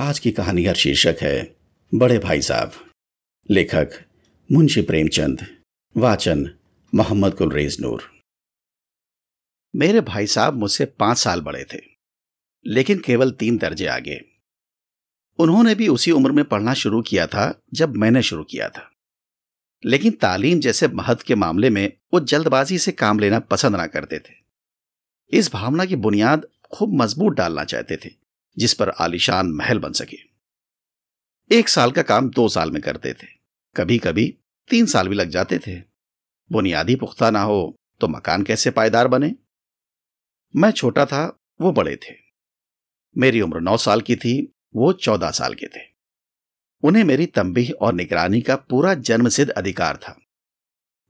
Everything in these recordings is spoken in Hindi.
आज की कहानी का शीर्षक है, बड़े भाई साहब। लेखक, मुंशी प्रेमचंद। वाचन, मोहम्मद कुलरेज नूर। मेरे भाई साहब मुझसे पाँच साल बड़े थे, लेकिन केवल तीन दर्जे आगे। उन्होंने भी उसी उम्र में पढ़ना शुरू किया था, जब मैंने शुरू किया था। लेकिन तालीम जैसे महत्व के मामले में वो जल्दबाजी से काम लेना पसंद ना करते थे। इस भावना की बुनियाद खूब मज़बूत डालना चाहते थे। जिस पर आलिशान महल बन सके। एक साल का काम दो साल में करते थे। कभी कभी तीन साल भी लग जाते थे। बुनियादी पुख्ता ना हो तो मकान कैसे पायदार बने? मैं छोटा था, वो बड़े थे। मेरी उम्र नौ साल की थी, वो चौदह साल के थे। उन्हें मेरी तंबी और निगरानी का पूरा जन्मसिद्ध अधिकार था।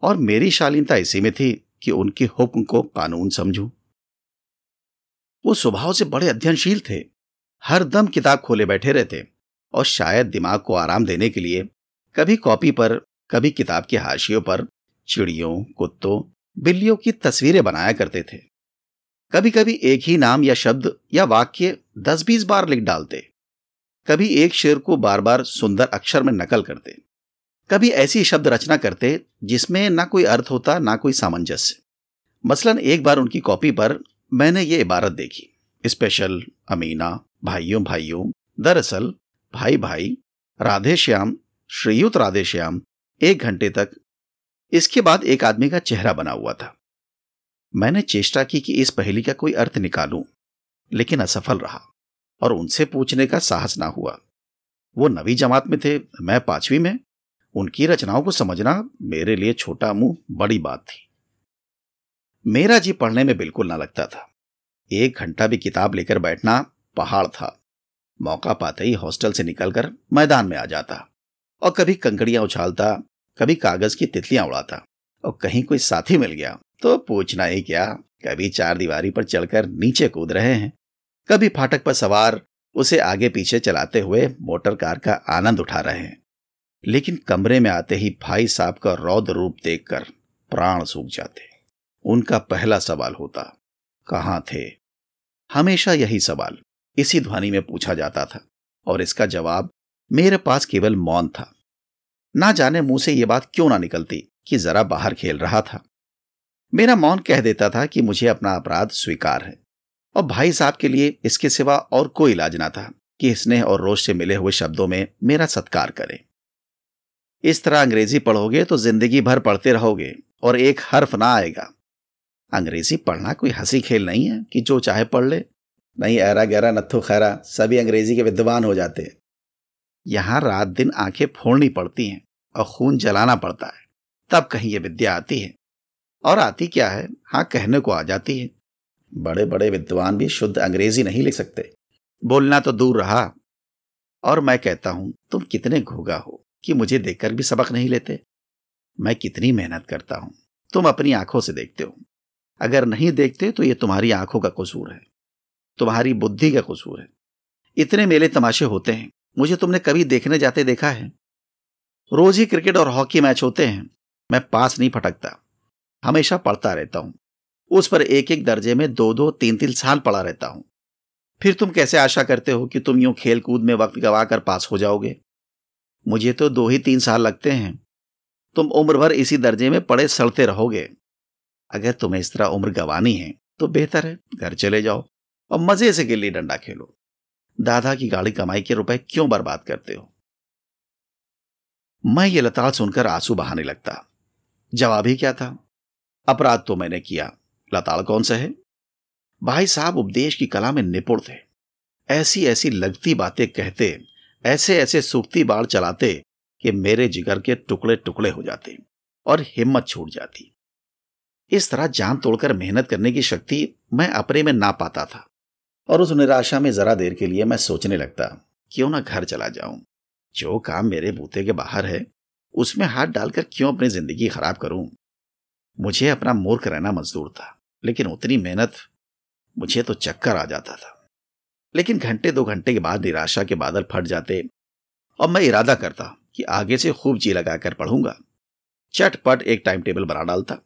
और मेरी शालीनता इसी में थी कि उनके हुक्म को कानून समझूं। वो स्वभाव से बड़े अध्ययनशील थे। हर दम किताब खोले बैठे रहते और शायद दिमाग को आराम देने के लिए कभी कॉपी पर, कभी किताब के हाशियों पर चिड़ियों, कुत्तों, बिल्लियों की तस्वीरें बनाया करते थे। कभी कभी एक ही नाम या शब्द या वाक्य दस बीस बार लिख डालते। कभी एक शेर को बार बार सुंदर अक्षर में नकल करते। कभी ऐसी शब्द रचना करते जिसमें ना कोई अर्थ होता, ना कोई सामंजस्य। मसलन एक बार उनकी कॉपी पर मैंने ये इबारत देखी, स्पेशल अमीना भाइयों भाइयों, दरअसल भाई भाई राधे श्याम श्रीयुत राधे श्याम एक घंटे तक इसके बाद एक आदमी का चेहरा बना हुआ था। मैंने चेष्टा की कि इस पहेली का कोई अर्थ निकालूं, लेकिन असफल रहा और उनसे पूछने का साहस ना हुआ। वो नवी जमात में थे, मैं पांचवी में। उनकी रचनाओं को समझना मेरे लिए छोटा मुँह बड़ी बात थी। मेरा जी पढ़ने में बिल्कुल ना लगता था। एक घंटा भी किताब लेकर बैठना पहाड़ था। मौका पाते ही हॉस्टल से निकलकर मैदान में आ जाता और कभी कंकड़ियाँ उछालता, कभी कागज़ की तितलियाँ उड़ाता और कहीं कोई साथी मिल गया तो पूछना ही क्या, कभी चार दीवारी पर चढ़कर नीचे कूद रहे हैं, कभी फाटक पर सवार उसे आगे पीछे चलाते हुए मोटर कार का आनंद उठा रहे हैं। लेकिन कमरे में आते ही भाई साहब का रौद्र रूप देखकर प्राण सूख जाते। उनका पहला सवाल होता, कहाँ थे? हमेशा यही सवाल इसी ध्वनि में पूछा जाता था, और इसका जवाब, मेरे पास केवल मौन था। ना जाने मुँह से यह बात क्यों ना निकलती कि जरा बाहर खेल रहा था। मेरा मौन कह देता था कि मुझे अपना अपराध स्वीकार है, और भाई साहब के लिए इसके सिवा और कोई इलाज ना था कि स्नेह और रोष से मिले हुए शब्दों में मेरा सत्कार करें। इस तरह अंग्रेज़ी पढ़ोगे तो ज़िंदगी भर पढ़ते रहोगे और एक हर्फ ना आएगा। अंग्रेज़ी पढ़ना कोई हँसी खेल नहीं है कि जो चाहे पढ़ ले। नहीं, ऐरा गहरा नथो खैरा, सभी अंग्रेज़ी के विद्वान हो जाते हैं। यहाँ रात दिन आँखें फोड़नी पड़ती हैं और खून जलाना पड़ता है। तब कहीं ये विद्या आती है। और आती क्या है? हाँ कहने को आ जाती है। बड़े बड़े विद्वान भी शुद्ध अंग्रेज़ी नहीं लिख सकते। बोलना तो दूर रहा। और मैं कहता हूँ, तुम कितने घोगा हो कि मुझे देखकर भी सबक नहीं लेते? मैं कितनी मेहनत करता हूँ। तुम अपनी आँखों से देखते हो। अगर नहीं देखते तो ये तुम्हारी आँखों का कसूर है। तुम्हारी बुद्धि का कसूर है। इतने मेले तमाशे होते हैं। मुझे तुमने कभी देखने जाते देखा है? रोज ही क्रिकेट और हॉकी मैच होते हैं। मैं पास नहीं फटकता। हमेशा पढ़ता रहता हूँ। उस पर एक एक दर्जे में दो दो तीन तीन साल पढ़ा रहता हूँ। फिर तुम कैसे आशा करते हो कि तुम यूँ खेल कूद में वक्त गवा कर पास हो जाओगे? मुझे तो दो ही, तीन साल लगते हैं। तुम उम्र भर इसी दर्जे में पड़े सड़ते रहोगे। अगर तुम्हें इस तरह उम्र गंवानी है तो बेहतर है, घर चले जाओ। और मज़े से गिल्ली डंडा खेलो। दादा की गाड़ी कमाई के रुपए क्यों बर्बाद करते हो? मैं ये लताड़ सुनकर आँसू बहाने लगता। जवाब ही क्या था? अपराध तो मैंने किया। लताड़ कौन सा है? भाई साहब उपदेश की कला में निपुण थे। ऐसी ऐसी लगती बातें कहते ऐसे ऐसे सूखती बाढ़ चलाते कि मेरे जिगर के टुकड़े टुकड़े हो जाते और हिम्मत छूट जाती। इस तरह जान तोड़कर मेहनत करने की शक्ति मैं अपने में ना पाता था। और उस निराशा में जरा देर के लिए मैं सोचने लगता, क्यों ना घर चला जाऊँ? जो काम मेरे बूते के बाहर है, उसमें हाथ डालकर क्यों अपनी ज़िंदगी खराब करूँ? मुझे अपना मूर्ख रहना मजदूर था, लेकिन उतनी मेहनत मुझे तो चक्कर आ जाता था। लेकिन घंटे दो घंटे के बाद निराशा के बादल फट जाते, और मैं इरादा करता कि आगे से खूब जी लगाकर पढ़ूँगा। चटपट एक टाइम टेबल बना डालता।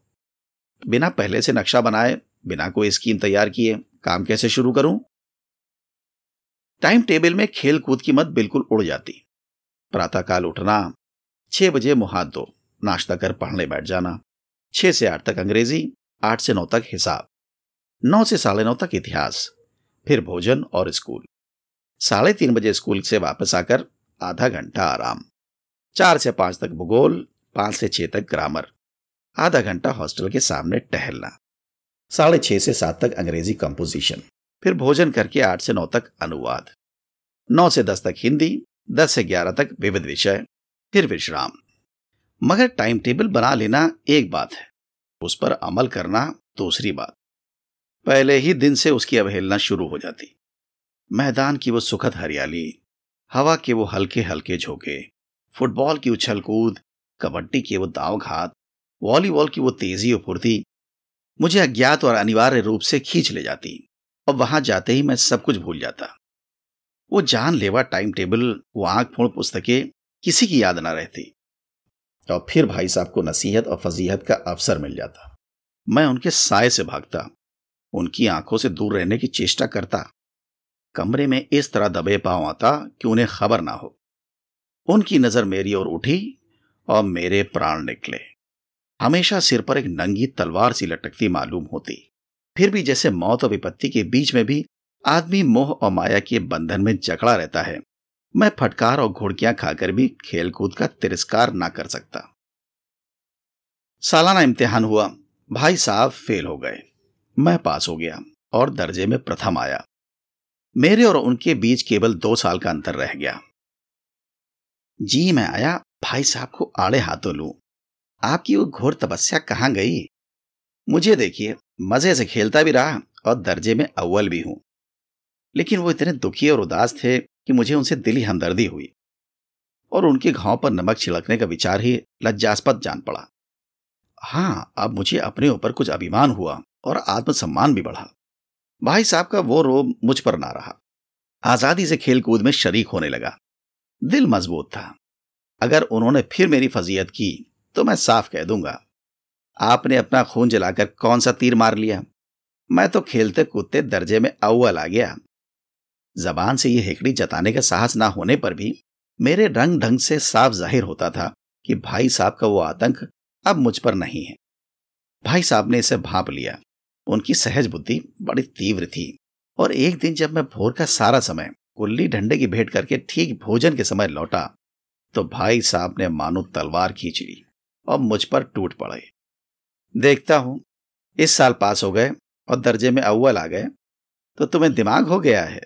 बिना पहले से नक्शा बनाए, बिना कोई स्कीम तैयार किए, काम कैसे शुरू करूँ? टाइम टेबल में खेल कूद की मत बिल्कुल उड़ जाती। प्रातःकाल उठना, छह बजे मुहात दो, नाश्ता कर पढ़ने बैठ जाना, छह से आठ तक अंग्रेज़ी, आठ से नौ तक हिसाब, नौ से साढ़े नौ तक इतिहास, फिर भोजन और स्कूल। साढ़े तीन बजे स्कूल से वापस आकर आधा घंटा आराम, चार से पाँच तक भूगोल, पाँच से छह तक ग्रामर, आधा घंटा हॉस्टल के सामने टहलना, साढ़े छह से सात तक अंग्रेज़ी कंपोजिशन फिर भोजन करके आठ से नौ तक अनुवाद। नौ से दस तक हिंदी, दस से ग्यारह तक विविध विषय, फिर विश्राम। मगर टाइम टेबल बना लेना एक बात है, उस पर अमल करना दूसरी बात। पहले ही दिन से उसकी अवहेलना शुरू हो जाती। मैदान की वो सुखद हरियाली, हवा के वो हल्के हल्के झोंके, फुटबॉल की उछल कूद कबड्डी के वो दाव घात वॉलीबॉल की वो तेज़ी और फुर्ती, मुझे अज्ञात और अनिवार्य रूप से खींच ले जाती। और वहाँ जाते ही मैं सब कुछ भूल जाता। वो जान लेवा टाइम टेबल वो आँख फोड़ पुस्तकें किसी की याद ना रहती। और फिर भाई साहब को नसीहत और फजीहत का अवसर मिल जाता। मैं उनके साय से भागता, उनकी आँखों से दूर रहने की चेष्टा करता। कमरे में इस तरह दबे पाँव आता कि उन्हें खबर ना हो। उनकी नज़र मेरी ओर उठी और मेरे प्राण निकले। हमेशा सिर पर एक नंगी तलवार सी लटकती मालूम होती। फिर भी जैसे मौत और विपत्ति के बीच में भी आदमी मोह और माया के बंधन में जकड़ा रहता है। मैं फटकार और घुड़कियाँ खाकर भी खेलकूद का तिरस्कार ना कर सकता। सालाना इम्तिहान हुआ। भाई साहब फेल हो गए। मैं पास हो गया और दर्जे में प्रथम आया। मेरे और उनके बीच केवल दो साल का अंतर रह गया। जी, मैं आया। भाई साहब को आड़े हाथों लू। आपकी वो घोर तपस्या कहाँ गई? मुझे देखिए। मज़े से खेलता भी रहा और दर्जे में अव्वल भी हूँ। लेकिन वो इतने दुखी और उदास थे कि मुझे उनसे दिली हमदर्दी हुई और उनके घाव पर नमक छिड़कने का विचार ही लज्जास्पद जान पड़ा। हाँ अब मुझे अपने ऊपर कुछ अभिमान हुआ और आत्मसम्मान भी बढ़ा। भाई साहब का वो रोब मुझ पर ना रहा। आज़ादी से खेलकूद में शरीक होने लगा। दिल मज़बूत था। अगर उन्होंने फिर मेरी फजीयत की तो मैं साफ़ कह दूँगा आपने अपना खून जलाकर कौन सा तीर मार लिया? मैं तो खेलते कूदते दर्जे में अव्वल आ गया। जबान से यह हेकड़ी जताने का साहस ना होने पर भी मेरे रंग ढंग से साफ़ ज़ाहिर होता था कि भाई साहब का वो आतंक अब मुझ पर नहीं है। भाई साहब ने इसे भाप लिया। उनकी सहज बुद्धि बड़ी तीव्र थी और एक दिन जब मैं भोर का सारा समय कुल्ली ढंडे की भेंट करके ठीक भोजन के समय लौटा तो भाई साहब ने मानो तलवार खींच ली और मुझ पर टूट पड़े। देखता हूँ। इस साल पास हो गए और दर्जे में अव्वल आ गए तो तुम्हें दिमाग हो गया है।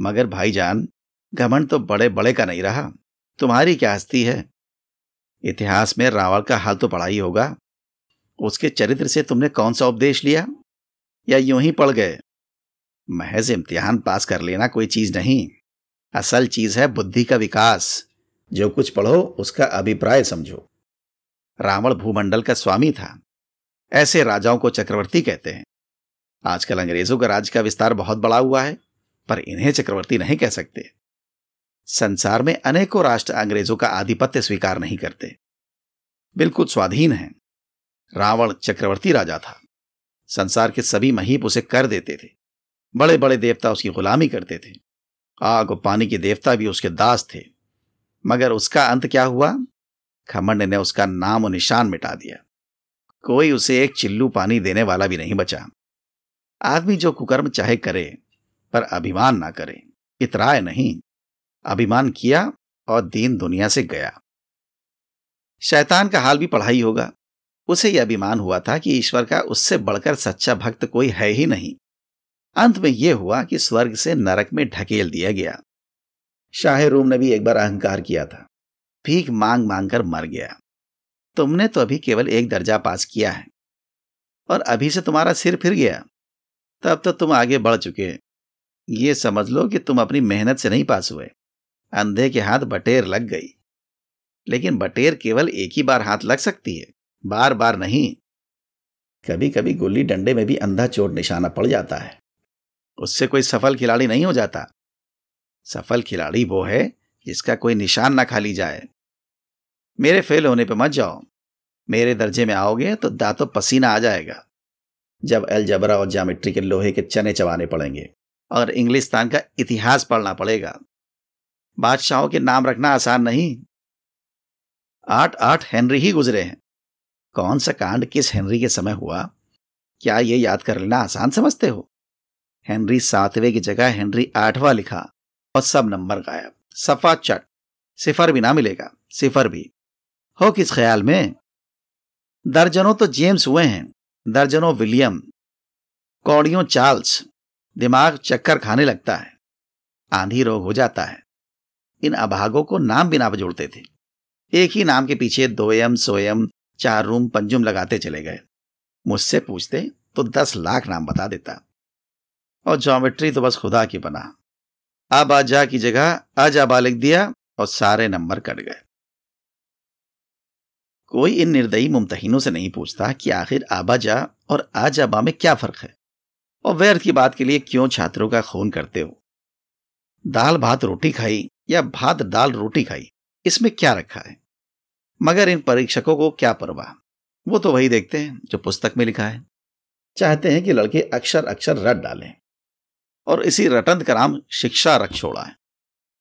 मगर भाईजान, घमंड तो बड़े बड़े का नहीं रहा। तुम्हारी क्या हस्ती है? इतिहास में रावण का हाल तो पढ़ा ही होगा। उसके चरित्र से तुमने कौन सा उपदेश लिया? या यूँ ही पढ़ गए? महज इम्तिहान पास कर लेना कोई चीज़ नहीं। असल चीज़ है बुद्धि का विकास। जो कुछ पढ़ो, उसका अभिप्राय समझो। रावण भूमंडल का स्वामी था। ऐसे राजाओं को चक्रवर्ती कहते हैं। आजकल अंग्रेज़ों का राज्य का विस्तार बहुत बड़ा हुआ है, पर इन्हें चक्रवर्ती नहीं कह सकते। संसार में अनेकों राष्ट्र अंग्रेज़ों का आधिपत्य स्वीकार नहीं करते। बिल्कुल स्वाधीन है। रावण चक्रवर्ती राजा था। संसार के सभी महीप उसे कर देते थे। बड़े बड़े देवता उसकी गुलामी करते थे। आग और पानी के देवता भी उसके दास थे। मगर उसका अंत क्या हुआ? खमंड ने उसका नाम और निशान मिटा दिया। कोई उसे एक चिल्लू पानी देने वाला भी नहीं बचा। आदमी जो कुकर्म चाहे करे, पर अभिमान ना करे इतराय नहीं। अभिमान किया और दीन दुनिया से गया। शैतान का हाल भी पढ़ाई होगा। उसे यह अभिमान हुआ था कि ईश्वर का उससे बढ़कर सच्चा भक्त कोई है ही नहीं। अंत में यह हुआ कि स्वर्ग से नरक में ढकेल दिया गया। शाह रूम ने भी एक बार अहंकार किया था। भीख मांग मांग कर मर गया। तुमने तो अभी केवल एक दर्जा पास किया है। और अभी से तुम्हारा सिर फिर गया। तब तो तुम आगे बढ़ चुके। ये समझ लो कि तुम अपनी मेहनत से नहीं पास हुए। अंधे के हाथ बटेर लग गई। लेकिन बटेर केवल एक ही बार हाथ लग सकती है। बार बार नहीं। कभी कभी गुल्ली डंडे में भी अंधा चोट निशाना पड़ जाता है। उससे कोई सफल खिलाड़ी नहीं हो जाता। सफल खिलाड़ी वो है जिसका कोई निशान ना खाली जाए। मेरे फेल होने पे मत जाओ। मेरे दर्जे में आओगे तो दांतों पसीना आ जाएगा। जब एल जबरा और जामेट्री के लोहे के चने चबाने पड़ेंगे और इंग्लिस्तान का इतिहास पढ़ना पड़ेगा। बादशाहों के नाम रखना आसान नहीं। आठ आठ हेनरी ही गुजरे हैं। कौन सा कांड किस हेनरी के समय हुआ? क्या ये याद कर लेना आसान समझते हो? हेनरी सातवें की जगह हेनरी आठवां लिखा और सब नंबर गायब। सफ़ा चट सिफर भी ना मिलेगा। सिफर भी। हो किस ख्याल में? दर्जनों तो जेम्स हुए हैं, दर्जनों विलियम। कौड़ियों चार्ल्स। दिमाग चक्कर खाने लगता है, आंधी रोग हो जाता है। इन अभागों को नाम बिना जोड़ते थे। एक ही नाम के पीछे दोयम, सोयम, चार रूम, पंजुम लगाते चले गए। मुझसे पूछते तो दस लाख नाम बता देता। और ज्योमेट्री तो बस खुदा की बना अब आजा की जगह अजाबा लिख दिया और सारे नंबर कट गए। कोई इन निर्दयी मुमतहीनों से नहीं पूछता कि आखिर आबाजा और आजाबा में क्या फ़र्क है? और व्यर्थ की बात के लिए क्यों छात्रों का खून करते हो? दाल भात रोटी खाई या भात दाल रोटी खाई, इसमें क्या रखा है? मगर इन परीक्षकों को क्या परवाह? वो तो वही देखते हैं जो पुस्तक में लिखा है। चाहते हैं कि लड़के अक्षर अक्षर रट डालें। और इसी रटंत का नाम शिक्षा रख छोड़ा है।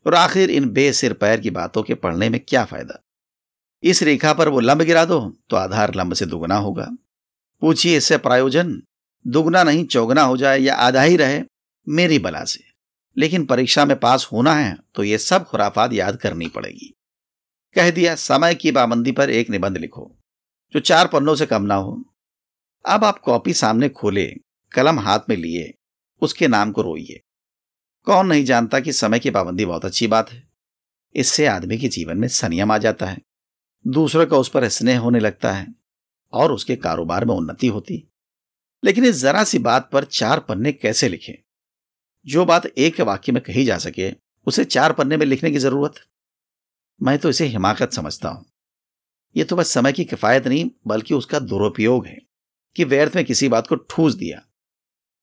और आखिर इन बेसिर पैर की बातों के पढ़ने में क्या फ़ायदा? इस रेखा पर वो लंब गिरा दो तो आधार लंब से दुगना होगा। पूछिए इससे प्रायोजन, दुगना नहीं, चौगना हो जाए या आधा ही रहे, मेरी बला से। लेकिन परीक्षा में पास होना है तो ये सब खुराफात याद करनी पड़ेगी। कह दिया, समय की पाबंदी पर एक निबंध लिखो, जो चार पन्नों से कम ना हो। अब आप कॉपी सामने खोले, कलम हाथ में लिए, उसके नाम को रोइए। कौन नहीं जानता कि समय की पाबंदी बहुत अच्छी बात है। इससे आदमी के जीवन में संयम आ जाता है। दूसरों का उस पर स्नेह होने लगता है और उसके कारोबार में उन्नति होती। लेकिन इस जरा सी बात पर चार पन्ने कैसे लिखें? जो बात एक वाक्य में कही जा सके, उसे चार पन्ने में लिखने की ज़रूरत? मैं तो इसे हिमाकत समझता हूँ। यह तो बस समय की किफायत नहीं, बल्कि उसका दुरुपयोग है कि व्यर्थ में किसी बात को ठूस दिया।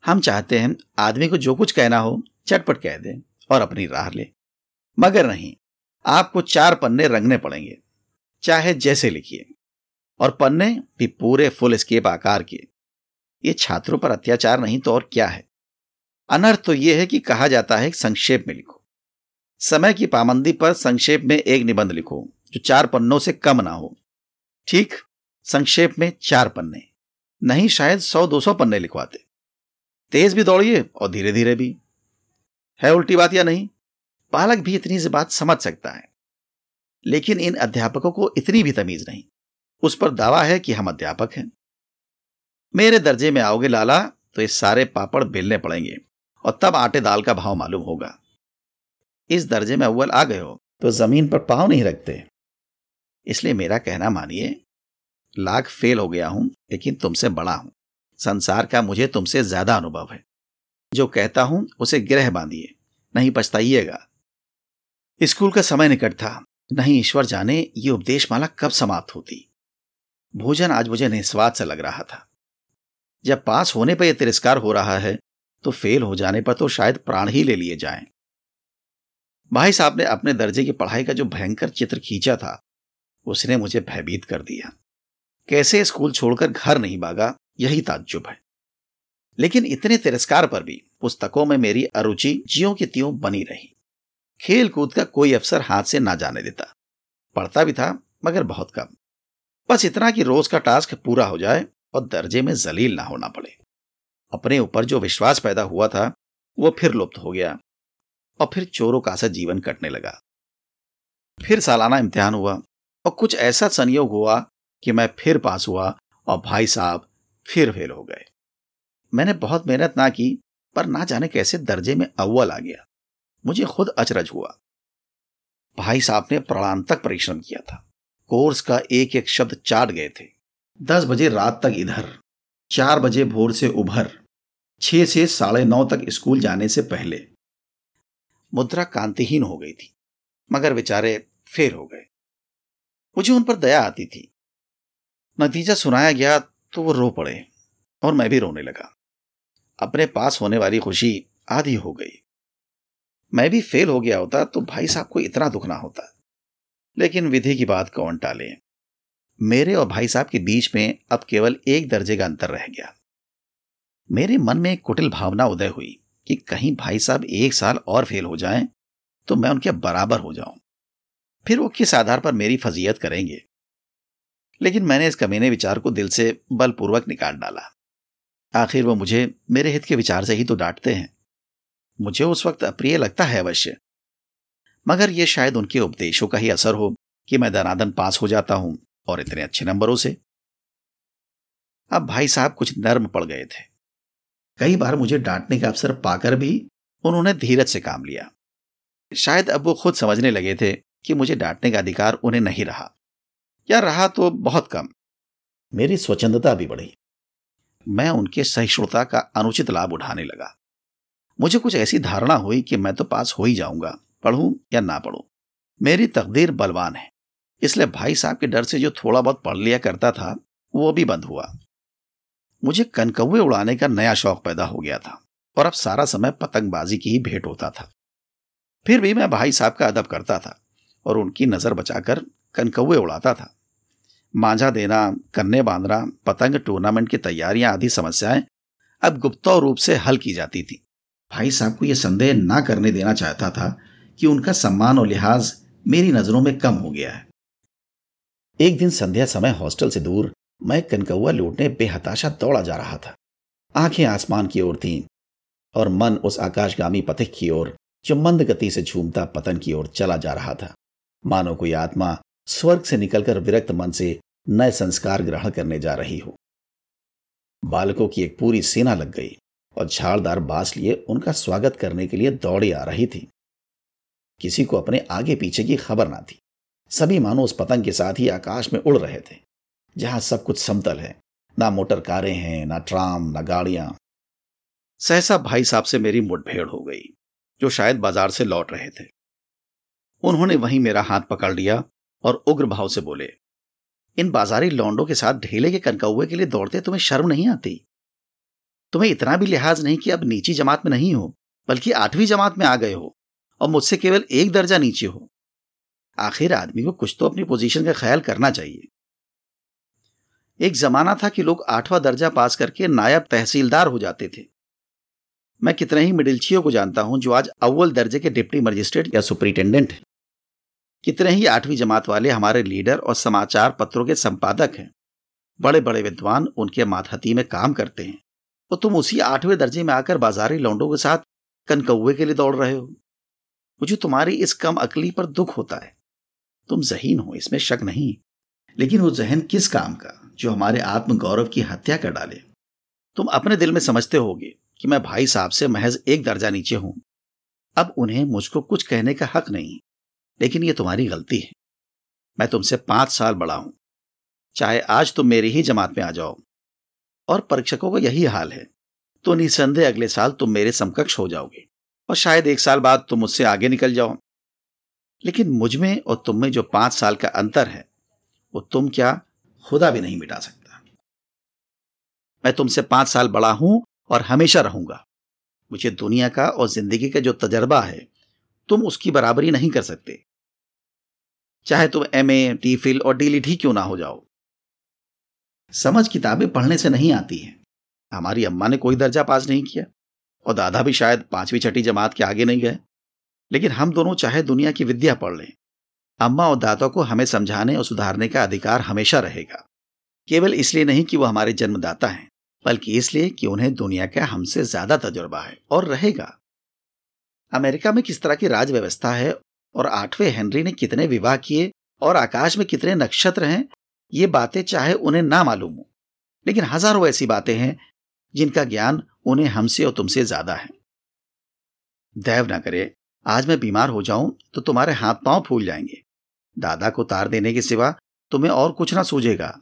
हम चाहते हैं आदमी को जो कुछ कहना हो, चटपट कह दे और अपनी राह ले। मगर नहीं, आपको चार पन्ने रंगने पड़ेंगे। चाहे जैसे लिखिए। और पन्ने भी पूरे फुल स्केप आकार के। ये छात्रों पर अत्याचार नहीं तो और क्या है? अनर्थ तो यह है कि कहा जाता है संक्षेप में लिखो। समय की पाबंदी पर संक्षेप में एक निबंध लिखो, जो चार पन्नों से कम ना हो। ठीक संक्षेप में चार पन्ने। नहीं शायद सौ, दो सौ पन्ने लिखवाते। तेज भी दौड़िए और धीरे धीरे भी। है उल्टी बात या नहीं? बालक भी इतनी सी बात समझ सकता है। लेकिन इन अध्यापकों को इतनी भी तमीज नहीं। उस पर दावा है कि हम अध्यापक हैं। मेरे दर्जे में आओगे लाला तो ये सारे पापड़ बेलने पड़ेंगे, और तब आटे दाल का भाव मालूम होगा। इस दर्जे में अव्वल आ गए हो तो ज़मीन पर पाँव नहीं रखते। इसलिए मेरा कहना मानिए, लाख फेल हो गया हूँ, लेकिन तुमसे बड़ा हूँ। संसार का मुझे तुमसे ज़्यादा अनुभव है। जो कहता हूँ, उसे गिरह बांधिए, नहीं पछताइएगा। स्कूल का समय निकट था। नहीं ईश्वर जाने ये उपदेश माला कब समाप्त होती। भोजन आज मुझे निस्वाद से लग रहा था। जब पास होने पर यह तिरस्कार हो रहा है तो फेल हो जाने पर तो शायद प्राण ही ले लिए जाएँ। भाई साहब ने अपने दर्जे की पढ़ाई का जो भयंकर चित्र खींचा था, उसने मुझे भयभीत कर दिया। कैसे स्कूल छोड़कर घर नहीं भागा, यही ताज्जुब है। लेकिन इतने तिरस्कार पर भी पुस्तकों में मेरी अरुचि जियो की त्यों बनी रही। खेल कूद का कोई अवसर हाथ से ना जाने देता। पढ़ता भी था, मगर बहुत कम। बस इतना कि रोज का टास्क पूरा हो जाए और दर्जे में जलील ना होना पड़े। अपने ऊपर जो विश्वास पैदा हुआ था, वो फिर लुप्त हो गया और फिर चोरों का सा जीवन कटने लगा। फिर सालाना इम्तिहान हुआ और कुछ ऐसा संयोग हुआ कि मैं फिर पास हुआ और भाई साहब फिर फेल हो गए। मैंने बहुत मेहनत ना की, पर ना जाने कैसे दर्जे में अव्वल आ गया। मुझे खुद अचरज हुआ। भाई साहब ने प्राणांतक परिश्रम किया था। कोर्स का एक एक शब्द चाट गए थे। दस बजे रात तक इधर, चार बजे भोर से उभर, छह से साढ़े नौ तक स्कूल जाने से पहले। मुद्रा कांतिहीन हो गई थी, मगर बेचारे फेर हो गए। मुझे उन पर दया आती थी। नतीजा सुनाया गया तो वो रो पड़े और मैं भी रोने लगा। अपने पास होने वाली खुशी आधी हो गई। मैं भी फेल हो गया होता तो भाई साहब को इतना दुख ना होता। लेकिन विधि की बात कौन टाले। मेरे और भाई साहब के बीच में अब केवल एक दर्जे का अंतर रह गया। मेरे मन में एक कुटिल भावना उदय हुई कि कहीं भाई साहब एक साल और फेल हो जाएँ तो मैं उनके बराबर हो जाऊँ। फिर वो किस आधार पर मेरी फजीयत करेंगे? लेकिन मैंने इस कमीने विचार को दिल से बलपूर्वक निकाल डाला। आखिर वो मुझे मेरे हित के विचार से ही तो डांटते हैं। मुझे उस वक्त अप्रिय लगता है अवश्य। मगर यह शायद उनके उपदेशों का ही असर हो कि मैं दनादन पास हो जाता हूँ और इतने अच्छे नंबरों से। अब भाई साहब कुछ नर्म पड़ गए थे। कई बार मुझे डांटने का अवसर पाकर भी उन्होंने धीरज से काम लिया। शायद अब वो खुद समझने लगे थे कि मुझे डांटने का अधिकार उन्हें नहीं रहा। या रहा तो बहुत कम। मेरी स्वच्छंदता भी बढ़ी। मैं उनके सहिष्णुता का अनुचित लाभ उठाने लगा। मुझे कुछ ऐसी धारणा हुई कि मैं तो पास हो ही जाऊँगा, पढ़ूं या ना पढ़ूं। मेरी तकदीर बलवान है, इसलिए भाई साहब के डर से जो थोड़ा बहुत पढ़ लिया करता था, वो भी बंद हुआ। मुझे कनकौए उड़ाने का नया शौक पैदा हो गया था, और अब सारा समय पतंगबाजी की ही भेंट होता था। फिर भी मैं भाई साहब का अदब करता था, और उनकी नज़र बचाकर कनकौए उड़ाता था। मांझा देना, कन्ने बांधना, पतंग टूर्नामेंट की तैयारियाँ आदि समस्याएँ अब गुप्ता रूप से हल की जाती थी। भाई साहब को यह संदेह ना करने देना चाहता था कि उनका सम्मान और लिहाज मेरी नज़रों में कम हो गया है। एक दिन संध्या समय हॉस्टल से दूर मैं कनकौआ लूटने बेहताशा दौड़ा जा रहा था। आँखें आसमान की ओर थीं और मन उस आकाशगामी पथिक की ओर जो मंद गति से झूमता पतन की ओर चला जा रहा था। मानो कोई आत्मा स्वर्ग से निकलकर विरक्त मन से नए संस्कार ग्रहण करने जा रही हो। बालकों की एक पूरी सेना लग गई। और झाड़दार बाँस लिए उनका स्वागत करने के लिए दौड़ी आ रही थी। किसी को अपने आगे पीछे की खबर ना थी। सभी मानो उस पतंग के साथ ही आकाश में उड़ रहे थे, जहाँ सब कुछ समतल है। ना मोटर कारें हैं, ना ट्राम, ना गाड़ियाँ। सहसा भाई साहब से मेरी मुठभेड़ हो गई, जो शायद बाज़ार से लौट रहे थे। उन्होंने वहीं मेरा हाथ पकड़ लिया और उग्र भाव से बोले, इन बाजारी लौंडों के साथ ढेले के कनकौए के लिए दौड़ते तुम्हें शर्म नहीं आती? तुम्हें इतना भी लिहाज नहीं कि अब नीची जमात में नहीं हो, बल्कि आठवीं जमात में आ गए हो, और मुझसे केवल एक दर्जा नीचे हो। आखिर आदमी को कुछ तो अपनी पोजीशन का ख्याल करना चाहिए। एक जमाना था कि लोग आठवां दर्जा पास करके नायब तहसीलदार हो जाते थे। मैं कितने ही मिडिलचियों को जानता हूँ जो आज अव्वल दर्जे के डिप्टी मजिस्ट्रेट या सुपरिटेंडेंट हैं। कितने ही आठवीं जमात वाले हमारे लीडर और समाचार पत्रों के संपादक हैं। बड़े बड़े विद्वान उनके मातहती में काम करते हैं। और तुम उसी आठवें दर्जे में आकर बाजारी लौंडों के साथ कनकौए के लिए दौड़ रहे हो। मुझे तुम्हारी इस कम अकली पर दुख होता है। तुम जहीन हो, इसमें शक नहीं। लेकिन वो जहन किस काम का, जो हमारे आत्म गौरव की हत्या कर डाले? तुम अपने दिल में समझते होगे कि मैं भाई साहब से महज एक दर्जा नीचे हूँ। अब उन्हें मुझको कुछ कहने का हक नहीं, लेकिन यह तुम्हारी गलती है। मैं तुमसे पाँच साल बड़ा हूँ। चाहे आज तुम मेरी ही जमात में आ जाओ। और परीक्षकों का यही हाल है। तो निसंदेह अगले साल तुम मेरे समकक्ष हो जाओगे और शायद एक साल बाद तुम मुझसे आगे निकल जाओ। लेकिन मुझमें और तुम में जो पाँच साल का अंतर है, वो तुम क्या खुदा भी नहीं मिटा सकता। मैं तुमसे पाँच साल बड़ा हूँ और हमेशा रहूँगा। मुझे दुनिया का और ज़िंदगी का जो तजर्बा है, तुम उसकी बराबरी नहीं कर सकते। चाहे तुम एम ए टी फिल और डी ही क्यों ना हो जाओ। समझ किताबें पढ़ने से नहीं आती है। हमारी अम्मा ने कोई दर्जा पास नहीं किया, और दादा भी शायद पांचवी छठी जमात के आगे नहीं गए। लेकिन हम दोनों चाहे दुनिया की विद्या पढ़ लें, अम्मा और दादा को हमें समझाने और सुधारने का अधिकार हमेशा रहेगा। केवल इसलिए नहीं कि वो हमारे जन्मदाता हैं, बल्कि इसलिए कि उन्हें दुनिया का हमसे ज़्यादा तजुर्बा है और रहेगा। अमेरिका में किस तरह की राज व्यवस्था है और आठवें हेनरी ने कितने विवाह किए और आकाश में कितने नक्षत्र हैं ये बातें चाहे उन्हें ना मालूम हो, लेकिन हज़ारों ऐसी बातें हैं जिनका ज्ञान उन्हें हमसे और तुमसे ज़्यादा है। दैव ना करे, आज मैं बीमार हो जाऊँ तो तुम्हारे हाथ पाँव फूल जाएँगे। दादा को तार देने के सिवा तुम्हें और कुछ ना सूझेगा,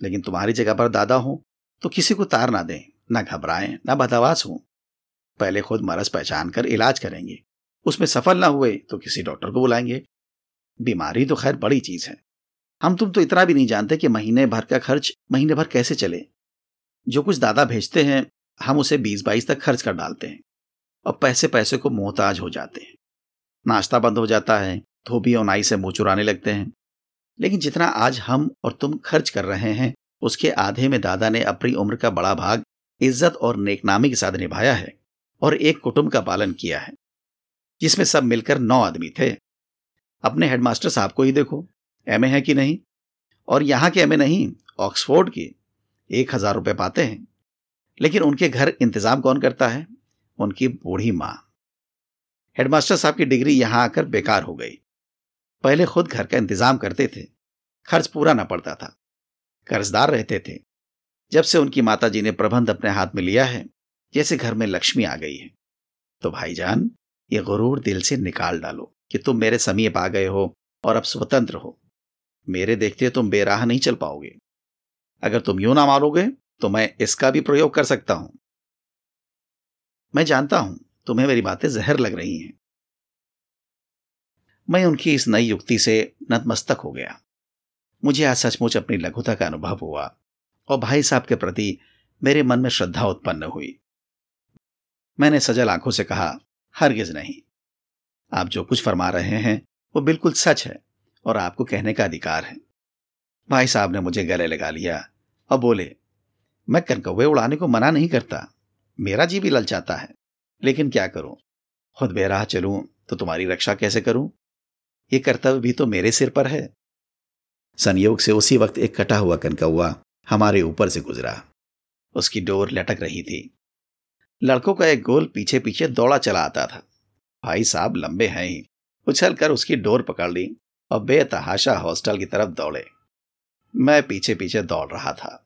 लेकिन तुम्हारी जगह पर दादा हो तो किसी को तार ना दें, ना घबराएँ, ना बदवास हो। पहले खुद मरज पहचान कर इलाज करेंगे, उसमें सफल ना हुए तो किसी डॉक्टर को बुलाएँगे। बीमारी तो खैर बड़ी चीज़ है। हम तुम तो इतना भी नहीं जानते कि महीने भर का खर्च, महीने भर कैसे चले। जो कुछ दादा भेजते हैं, हम उसे बीस बाईस तक खर्च कर डालते हैं और पैसे पैसे को मोहताज हो जाते हैं। नाश्ता बंद हो जाता है, धोबी और नाई से मुँह चुराने लगते हैं। लेकिन जितना आज हम और तुम खर्च कर रहे हैं, उसके आधे में दादा ने अपनी उम्र का बड़ा भाग इज़्ज़त और नेकनामी के साथ निभाया है और एक कुटुंब का पालन किया है, जिसमें सब मिलकर नौ आदमी थे। अपने हेडमास्टर साहब को ही देखो। एमए है कि नहीं? और यहाँ के एमए नहीं, ऑक्सफोर्ड के, एक हज़ार रुपये पाते हैं। लेकिन उनके घर इंतज़ाम कौन करता है? उनकी बूढ़ी माँ। हेडमास्टर साहब की डिग्री यहाँ आकर बेकार हो गई। पहले खुद घर का इंतज़ाम करते थे। खर्च पूरा ना पड़ता था। कर्जदार रहते थे। जब से उनकी माताजी ने प्रबंध अपने हाथ में लिया है, जैसे घर में लक्ष्मी आ गई है। तो भाईजान, ये गुरूर दिल से निकाल डालो कि तुम मेरे समीप आ गए हो और अब स्वतंत्र हो। मेरे देखते तुम बेराह नहीं चल पाओगे। अगर तुम यूँ ना मारोगे तो मैं इसका भी प्रयोग कर सकता हूँ। मैं जानता हूँ, तुम्हें मेरी बातें जहर लग रही हैं। मैं उनकी इस नई युक्ति से नतमस्तक हो गया। मुझे आज सचमुच अपनी लघुता का अनुभव हुआ, और भाई साहब के प्रति मेरे मन में श्रद्धा उत्पन्न हुई। मैंने सजल आँखों से कहा, हरगिज नहीं। आप जो कुछ फरमा रहे हैं, वो बिल्कुल सच है। और आपको कहने का अधिकार है। भाई साहब ने मुझे गले लगा लिया और बोले, मैं कनकौवे उड़ाने को मना नहीं करता। मेरा जी भी ललचाता है। लेकिन क्या करूँ? खुद बेराह चलूँ तो तुम्हारी रक्षा कैसे करूँ? ये कर्तव्य भी तो मेरे सिर पर है। संयोग से उसी वक्त एक कटा हुआ कनकौआ हमारे ऊपर से गुजरा। उसकी डोर लटक रही थी। लड़कों का एक गोल पीछे पीछे दौड़ा चला आता था। भाई साहब लंबे हैं ही। उछल कर उसकी डोर पकड़ ली। और बेतहाशा हॉस्टल की तरफ़ दौड़े। मैं पीछे पीछे दौड़ रहा था।